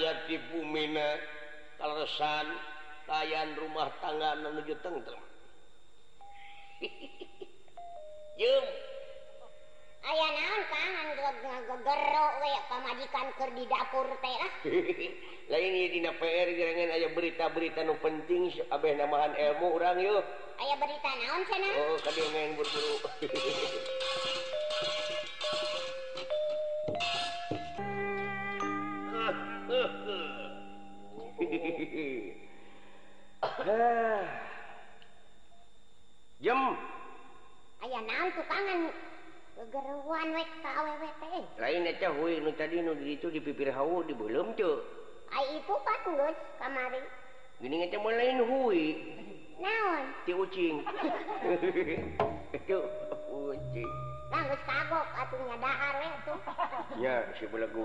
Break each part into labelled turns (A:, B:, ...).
A: dibuminaan tay rumah tangan menuju
B: aya na tanganjikan di dapur
A: ini PR aya berita-berita penting namaan ilmu orang yuk beritaon ha Hai
C: jam
B: aya na tanganger eh.
A: lain aja tadi itu dipikir di belum tuh
B: kamaricingnyanya
A: sebe go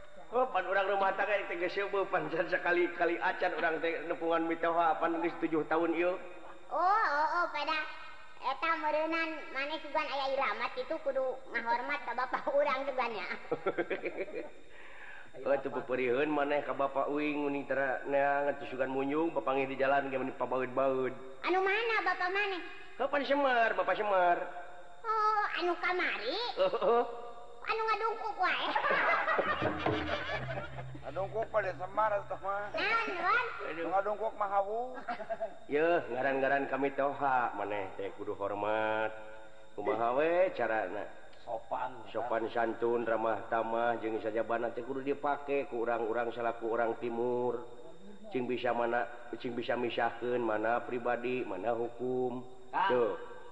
A: rumah sekali-kali orang nepungan apa seju tahun
B: oh, oh, oh, yuk ituhormat Bapak
A: di
B: mana
A: Semar Bapak Semar
B: anu kamari
D: Eh?
A: Serang -garan kami toha manehdu hormat pebahawe cara
E: sopan
A: sopan santun ramahama jenis sajabanan Te Kudu dipakai kurang-urang selaku orang Timurcing bisa mana kucing bisa misahkan mana pribadi mana hukum aduh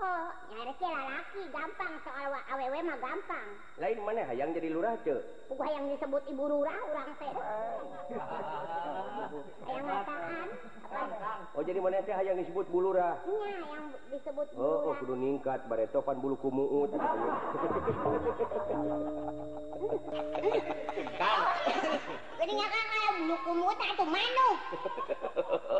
B: Oh, laki gampang seo Awwmah gampang
A: lain mana yang jadi
B: lura yang disebut iura
A: Oh jadi yang disebut
B: Buura disebut
A: Oh, oh ningkat
B: pada topan bulu
A: kumu ituha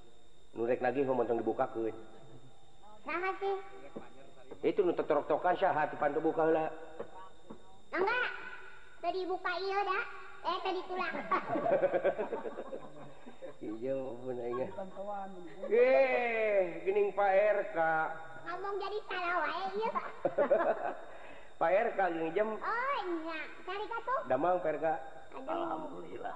A: rek lagi
B: eh,
A: eh,
B: ngomong
E: dibukaku itunutkan sy panbuka
A: tadibuka diKdulillah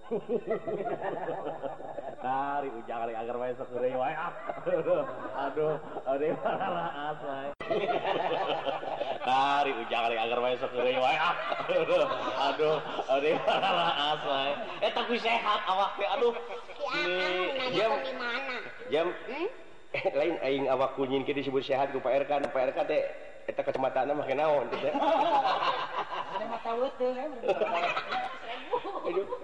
E: Tari ujang kali agar wae sok geureung wae. Ah. Aduh, aduh parah asai. Tari ujang kali agar wae sok geureung wae. Ah. Aduh, aduh parah asai. Eh tapi sehat awak teh aduh.
B: Ini
A: jam Jam
B: hmm?
A: lain aing awak kunyin ke disebut sehat ku Pak RK, Pak RK teh eta kacamata mah kenaon teh.
F: Ada mata
E: weuteung.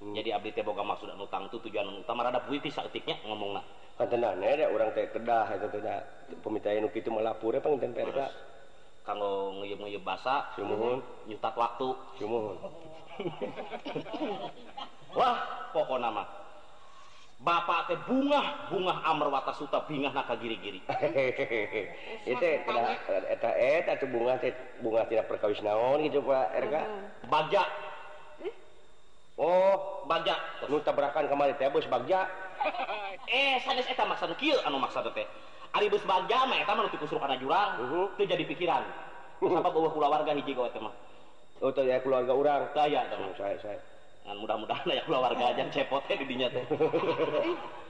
E: jadi tuan ngomong
A: peta
E: kalau waktu pohon nama Bapak teh bunga bunga Amr wattas pingah na
A: -giria bunga tidak perkawion coba Er
E: baja
A: Oh
E: baja
A: penuh
E: tabbrakanmarin jadi pikiran
A: keluarga saya
E: mudah-m warga oh, hmm, cepot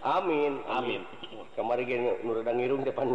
A: Amin
E: amin
A: kemarinung depan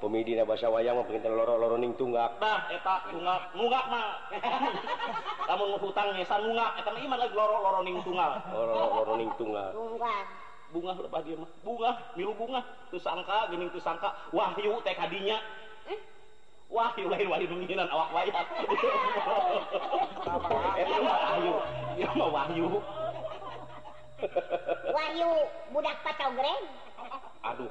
A: pemedin bahasa wayang lorotung kamutang
B: bungabagi
E: bunga bir bungaka Wahyu Wahyu
B: Wahyuca
E: aduh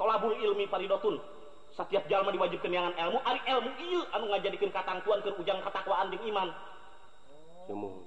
E: tolabu ilmi pada dotun setiap jalma diwajub kenyangan ilmu jadikanan ke ujang katakwaan de Iman mungkin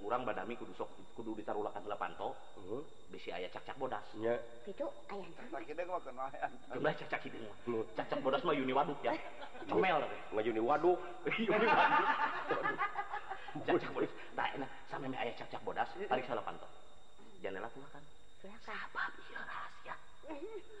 E: kurang badami kudus kudu
A: ditarulaakanpanto
E: bisa aya
A: cacak bodasnya Wa Wa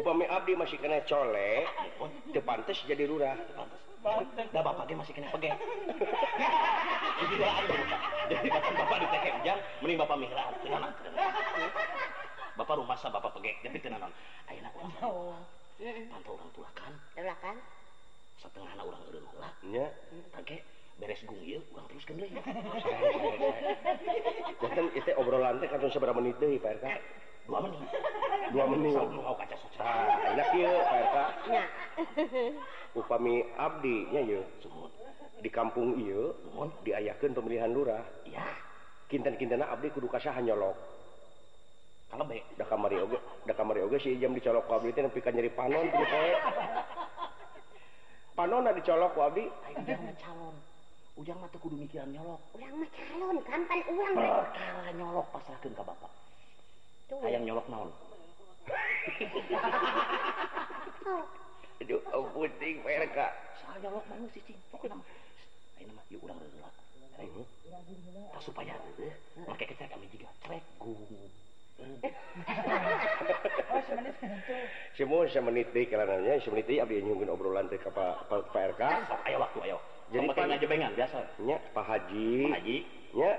A: upami Abdi masih kena colek itu pantas jadi lurah
E: Dah bapak dia masih kena pegel Jadi Jadi bapak bapak di Mending bapak mihraan Tenang Bapak rumah sah bapak pegek Tapi tenang Ayo nak
F: ulang
E: Pantau oh. orang tulakan
B: Tulakan Setengah
E: anak orang udah lah
A: Nya
E: Pake beres gungil orang terus kembali.
A: Jangan itu obrolan teh kan seberapa menit deh
E: Pak Erka.
A: Dua menit Oh,
B: ah,
A: upami Abdinya
E: y
A: di kampung diayakan pemilihan lurah Kitan-kintanana Abdi kudukas nyolok kalau kamar colo nyerion Panon colokon demikian uang nyookkon meniiti
E: nyguin obro waktu
A: Haji Hajinya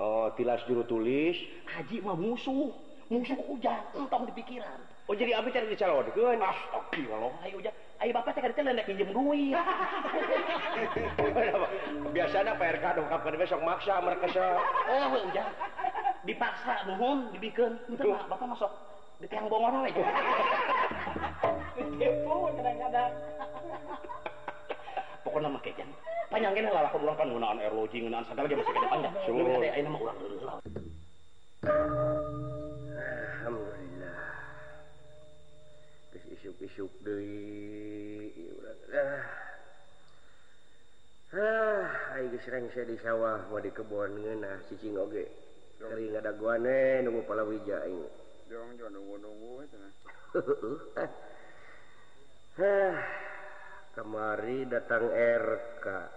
A: oh, tilas juru tulis
E: Hajimah musuh musim hujan entong di pikiran
A: oh jadi abis cari dicalon kan
E: astagfirullah ayo hujan, ayo bapak cari kadang lendek pinjam duit
A: biasanya dong, kapan besok maksa mereka oh
E: eh, hujan, dipaksa mohon dibikin itu bapak masuk di tiang bongor aja
F: ditipu kadang-kadang
E: pokoknya mah kejang panjangin lah lah orang kan ngunaan air lodging ngunaan segala macam masih kena panjang sebenarnya ada
A: nama orang dulu lah ha ah, saya di sawah wa
D: kebuuhan nah sige ada gua
A: kepala wijjakemari datang RK Hai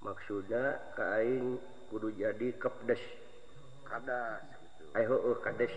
A: maksud kain kudu jadi kedes ka kahe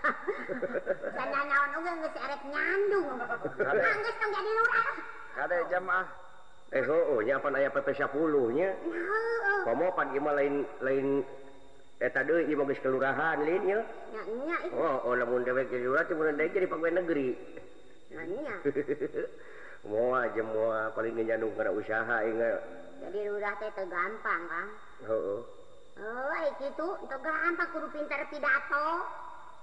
A: ahnya 10nya lain-lain
B: tadiis kelurahannyageri
A: mau aja semua paling usaha
B: pang
A: gitu
B: oh, pintar pidato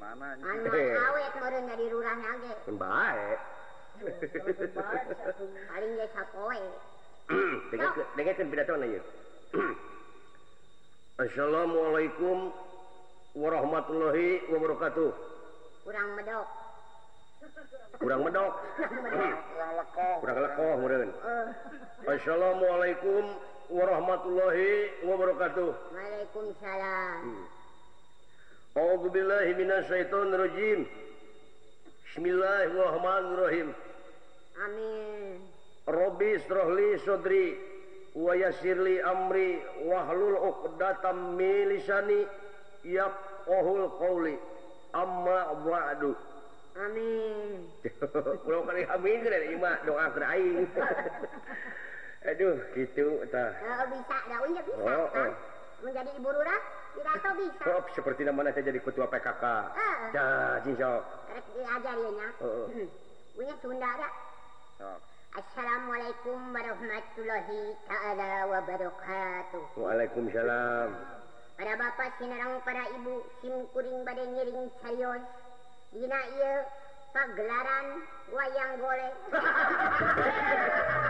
B: Eh.
A: Assalamualaikum warahmatullahi wabarakatuh kurangdok
B: eh.
A: Assalamualaikum warahmatullahi wabarakatuhalaikumlam hmm. illamanrohim
B: Amin
A: Robis Rohli Sodrili Amri wahluisaniuh
B: Amin
A: doa Aduh gitu oh, oh.
B: menjadi bur seperti
A: oh, namanya saya jadi ketua PKK
B: eh.
A: oh, oh.
B: Assalamualaikum warahmatullahi taada wabarakatuh
A: Waalaikumsalam
B: ada Bapak para ibu Kimkuring bad ringil pagelaran wayang
A: goleng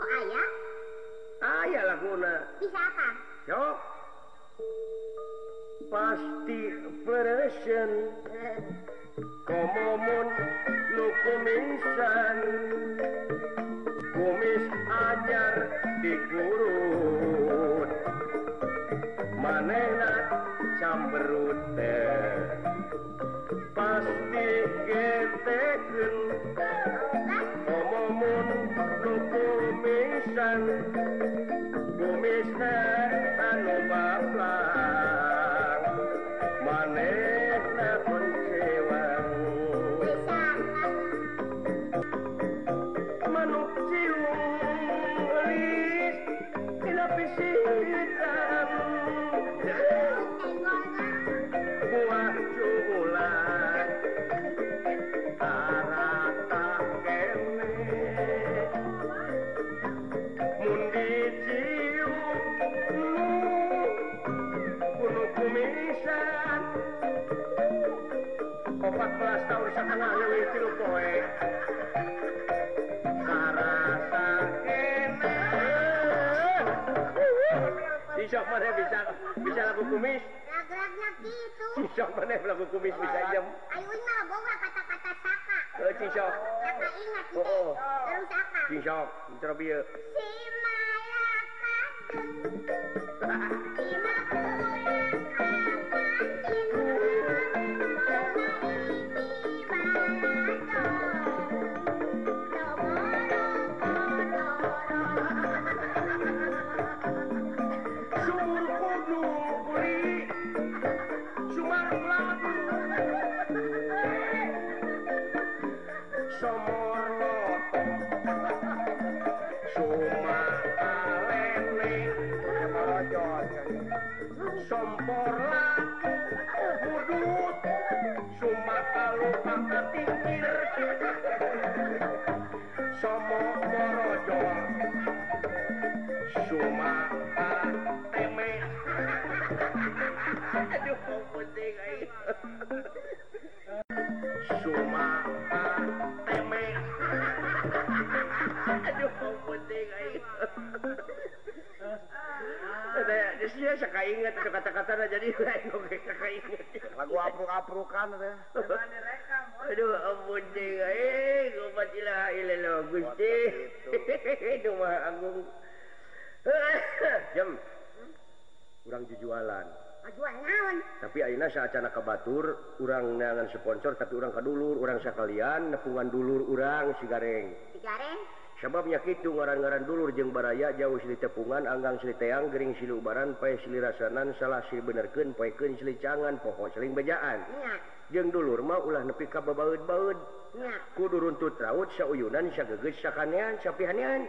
A: ayalah ah, gunak pasti
B: version
A: kommon lu pemissan kumis ajar digururut man camp pasti
B: ke Numis aba fla cima
A: repesar mes,
B: kirama ingat
A: ke kata-kata jadi kurang eh,
B: hmm? jujualan
A: tapi ke batur kurangnya dengan sponsor kata orang kadulur orang saya kalian nepungan dulur orang si garrengng babnya itutungnger-anggaran dulur jengmbaaya jauh Sli tepungan Anggang Sliteang Gering Silu Ubaran Paeli rasanan salah si benerken paiken Slicanganpokok sering
B: bajaan
A: jeng dulur mau ulah nepikaba
B: banget
A: kudu runtu raw sauyunan
B: Sy gegesakanian
A: sapihanianap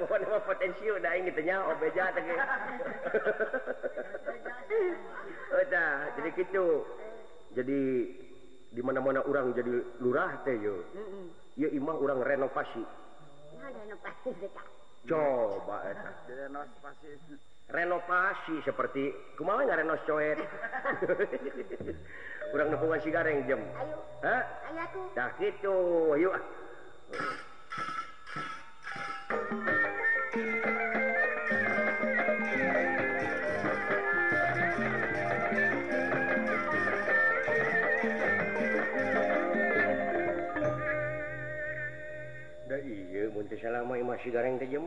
A: mohon potensi gitunya udah jadi kit jadi dimana-mana orang jadi lurah teo yo Imam orang renovasi coba enak
D: eh, renova
A: renovasi seperti kema co kurang neung nga garreng jamm itu selama masih
B: garreng
A: kejemya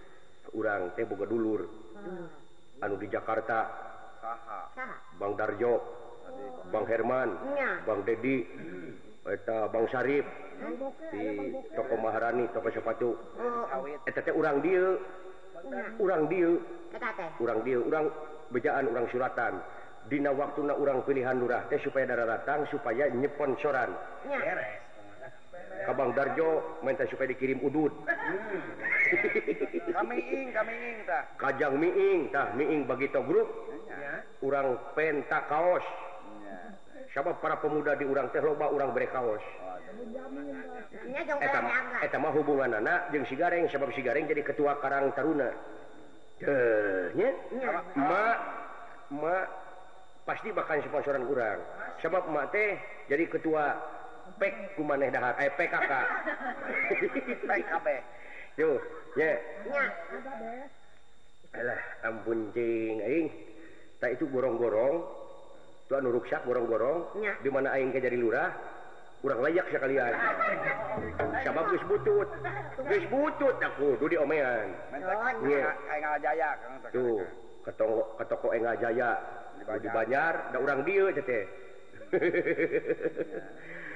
A: kurang tehdulur hmm. anu di Jakarta
B: ha
A: Bang Darjo Bang Herman Bang Dedi Bang Syarif di toko Maharani toko sepacu orang
B: orang dil
A: kurang di orang bejaan orang suratan Dina waktu nah orang pilihan nurrah teh supaya darah datang supaya
B: nyepon
A: soran Kabang Darjo min supaya dikirim udutjanginging hmm. begitu grup orang penta kaos siapa para pemuda di urang teroba orang mereka kaos hubungan anak Sireng Sigarreng jadi ketua Karang Taruna pasti bahkan si orang u sebab mate jadi ketua mana eh, Kakak am tak itu gorong-gorong Tuhanrukya gorong-gorong dimanaing jadi lurah kurang layak sekalian bagus butut butut ome ketoko Jaya Banar
E: udah orang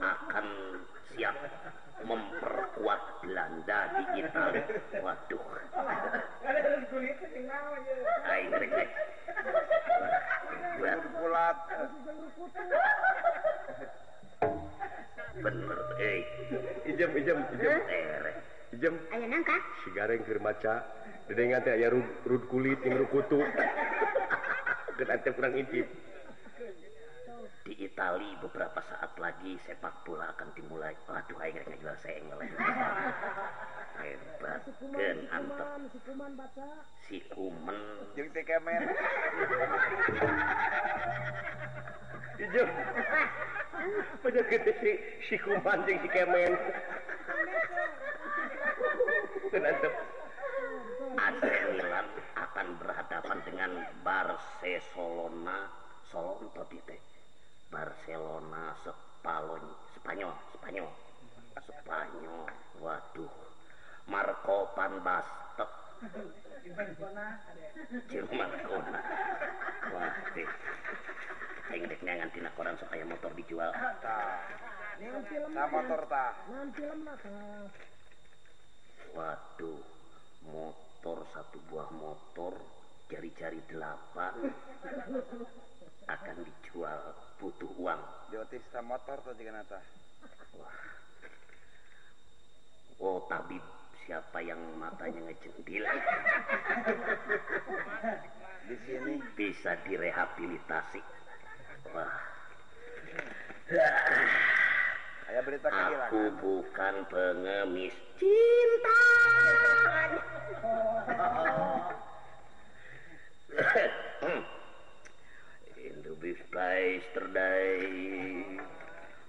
E: akan siap memperkuat Belanda di Waduh benerrmaca eh.
A: kulitkutu kurang
E: di Itali beberapa saat lagi sepak bola akan dimulai. Waduh, aing saya jual sengel. Hebat. Ken antar. Si kuman
D: baca. Si kuman.
A: Ijo. Pada kete si si kuman jeng si kemen. Kenantep.
E: AC Milan akan berhadapan dengan Barcelona Solo untuk Barcelona sepalon, Spanyol Spanyol Spanyol waduh Marco Van Basten Jerman Kona wah Aing dek nyangan tina koran supaya motor dijual.
D: Nah, motor ta.
E: film Waduh, motor satu buah motor
D: ternyata.
E: Wah. Oh, tabib siapa yang matanya ngejendil.
D: Di sini
E: bisa direhabilitasi. Wah.
D: Ayo berita
E: Aku
D: kan?
E: bukan pengemis cinta. In the big place today.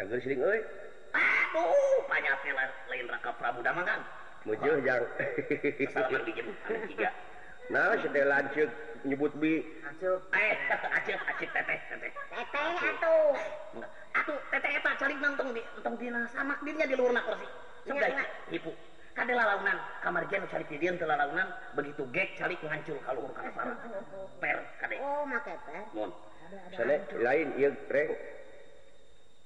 E: uh banyakka Prabu Damangan
A: lanjut nyebut
E: eh, diluna laan kamar cari pi telah laan begitu gek cari
B: oh,
E: hancur
A: kalau
D: lain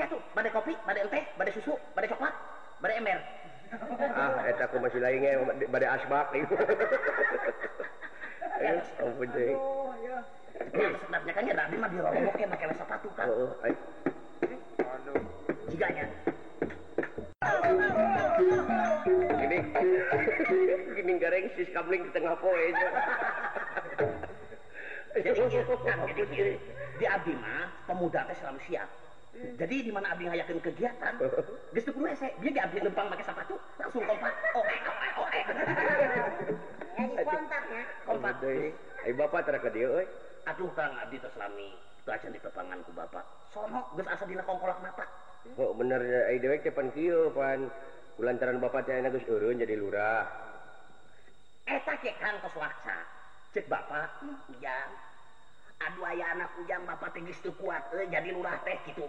D: aja tuh
E: badai kopi badai teh badai susu badai coklat badai ember
A: ah eta aku masih lain ya badai asbak itu oh penting
E: iya. sebenarnya kan ya tadi mah dirobok ya pakai sepatu kan
A: oh, ay.
D: aduh eh?
E: jiganya
A: ini gini gareng sis kamling di tengah poe aja
E: jadi, nah, jadi, di abdi mah pemuda teh selalu siap jadi di mana yakin kegiatan
A: Bapak beneraran bapaknya jadi
E: lurahuh eh, hmm. aya anak hujan Bapak tinggi kuat eh, jadi lurah teh gitu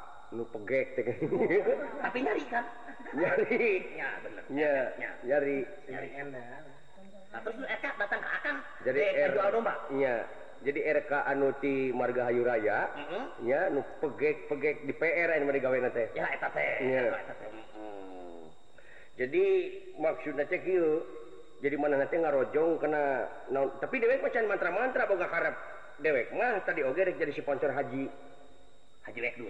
A: k
E: tapi
A: jadi RKti Margahayuraya
E: ya
A: pekk
E: di PRN mereka
A: jadi maksudnya ce jadi mana nanti nggak rojong ke tapi dewek mantra-mantra kok harap dewekmah tadi ok jadi si
E: sponsor
B: Haji Hajik dulu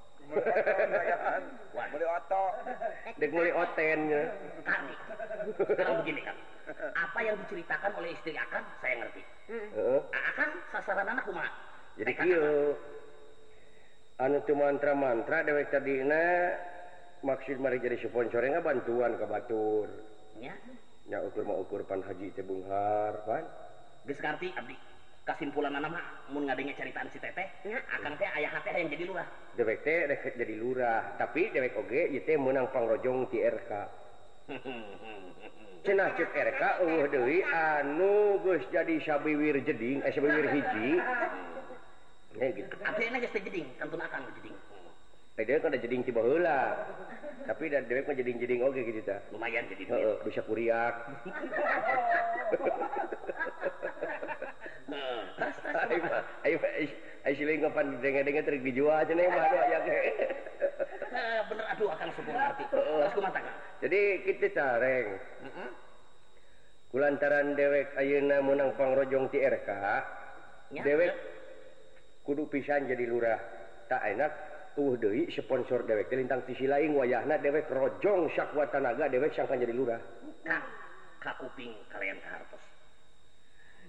B: oto
A: oten
E: apa yang diceritakan oleh isttri akan saya ngerti akan sasaran anak
A: jadi An tuh mantra mantra dewek tadi ini maksud Mari jadiponcorenya bantuan ke Batur
E: ya
A: ukur mau ukurpan Haji
E: tebung Harpan bis ganti adik kasih pu anaknya caririta C akan kayak aya HP jadi
A: jadi lurah tapi dewek koge menangrojjo TKur Dewi anuge jadiwir jeding eh, tapi deding eh,
E: lumayan jadi bisakulakha
A: jadi
E: kitang
A: kullantaran dewek Ayeuna menangpangrojjong
E: TK
A: dewek kudu pisan jadi lurah tak enak tuh Dewi sponsor dewek terintang sisi lain wayah nah dewekrojjong sywa tanaga dewek sang jadi lurah
E: kuping kalian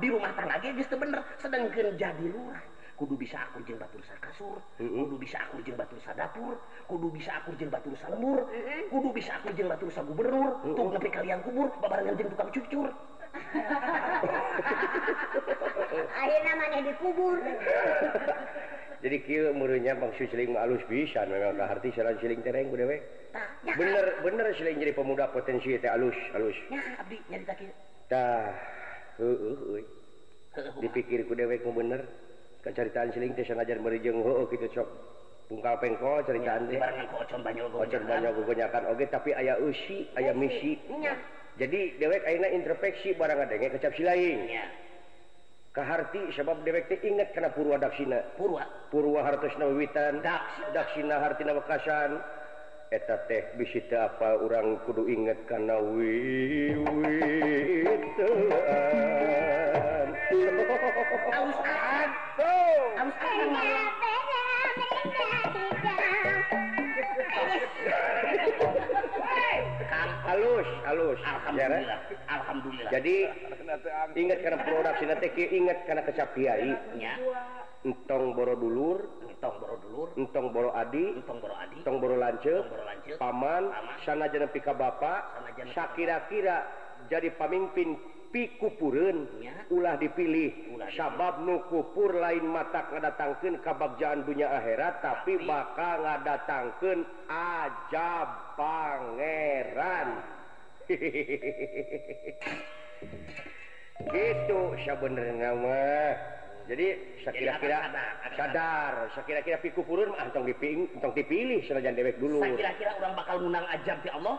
E: di rumah bener sedang jadi luar kudu bisa aku jeilmbatul kasurdu bisa aku jembatul sadapur kudu bisa aku jeilmbatul Salur kudu bisa aku jembatul sagubernur untuk tapi kalian kubur babangan je kamu cucur
B: ha namanya dikubur
A: jadinya bangsu alus bisa dewe bener-bener jadi pemuda potensi alus halus dipikirku dewekku bener keceritaan serlingtes ngajar mejenggo gituk pungkal pengngkok cecankan Oke tapi ayaah Ushi ayam misi jadi dewek aina in interfeksi padang adanya kecapsi
E: lainnya
A: kehar sebab dewekte inget karena Pura Daksina
E: Pura
A: Pura hartusnawitan Das Daksina hartasan etatek bis apa orang kudu inget
E: karena Wi
A: halus halus
E: Alhamdulil
A: jadi
E: ingat karena
A: produk ingat karena
E: kecappiaaingborodulurngro Angro lance
A: Paman sana
E: Jeka Bapak Sha
A: kira-kira jadi pam
E: Pintu
A: pikup purun
E: pulah dipilih
A: sabab nu kupur lain mata nggak datangangkan kabab jangan punya airat
E: tapi
A: bakal nggak datangangkan aja Pangeraan gitu jadi
E: kira-kira sadar
A: kira-kira purun Anng ding dipilihjan dewek dulu
E: bakal menang ajab Ya Allah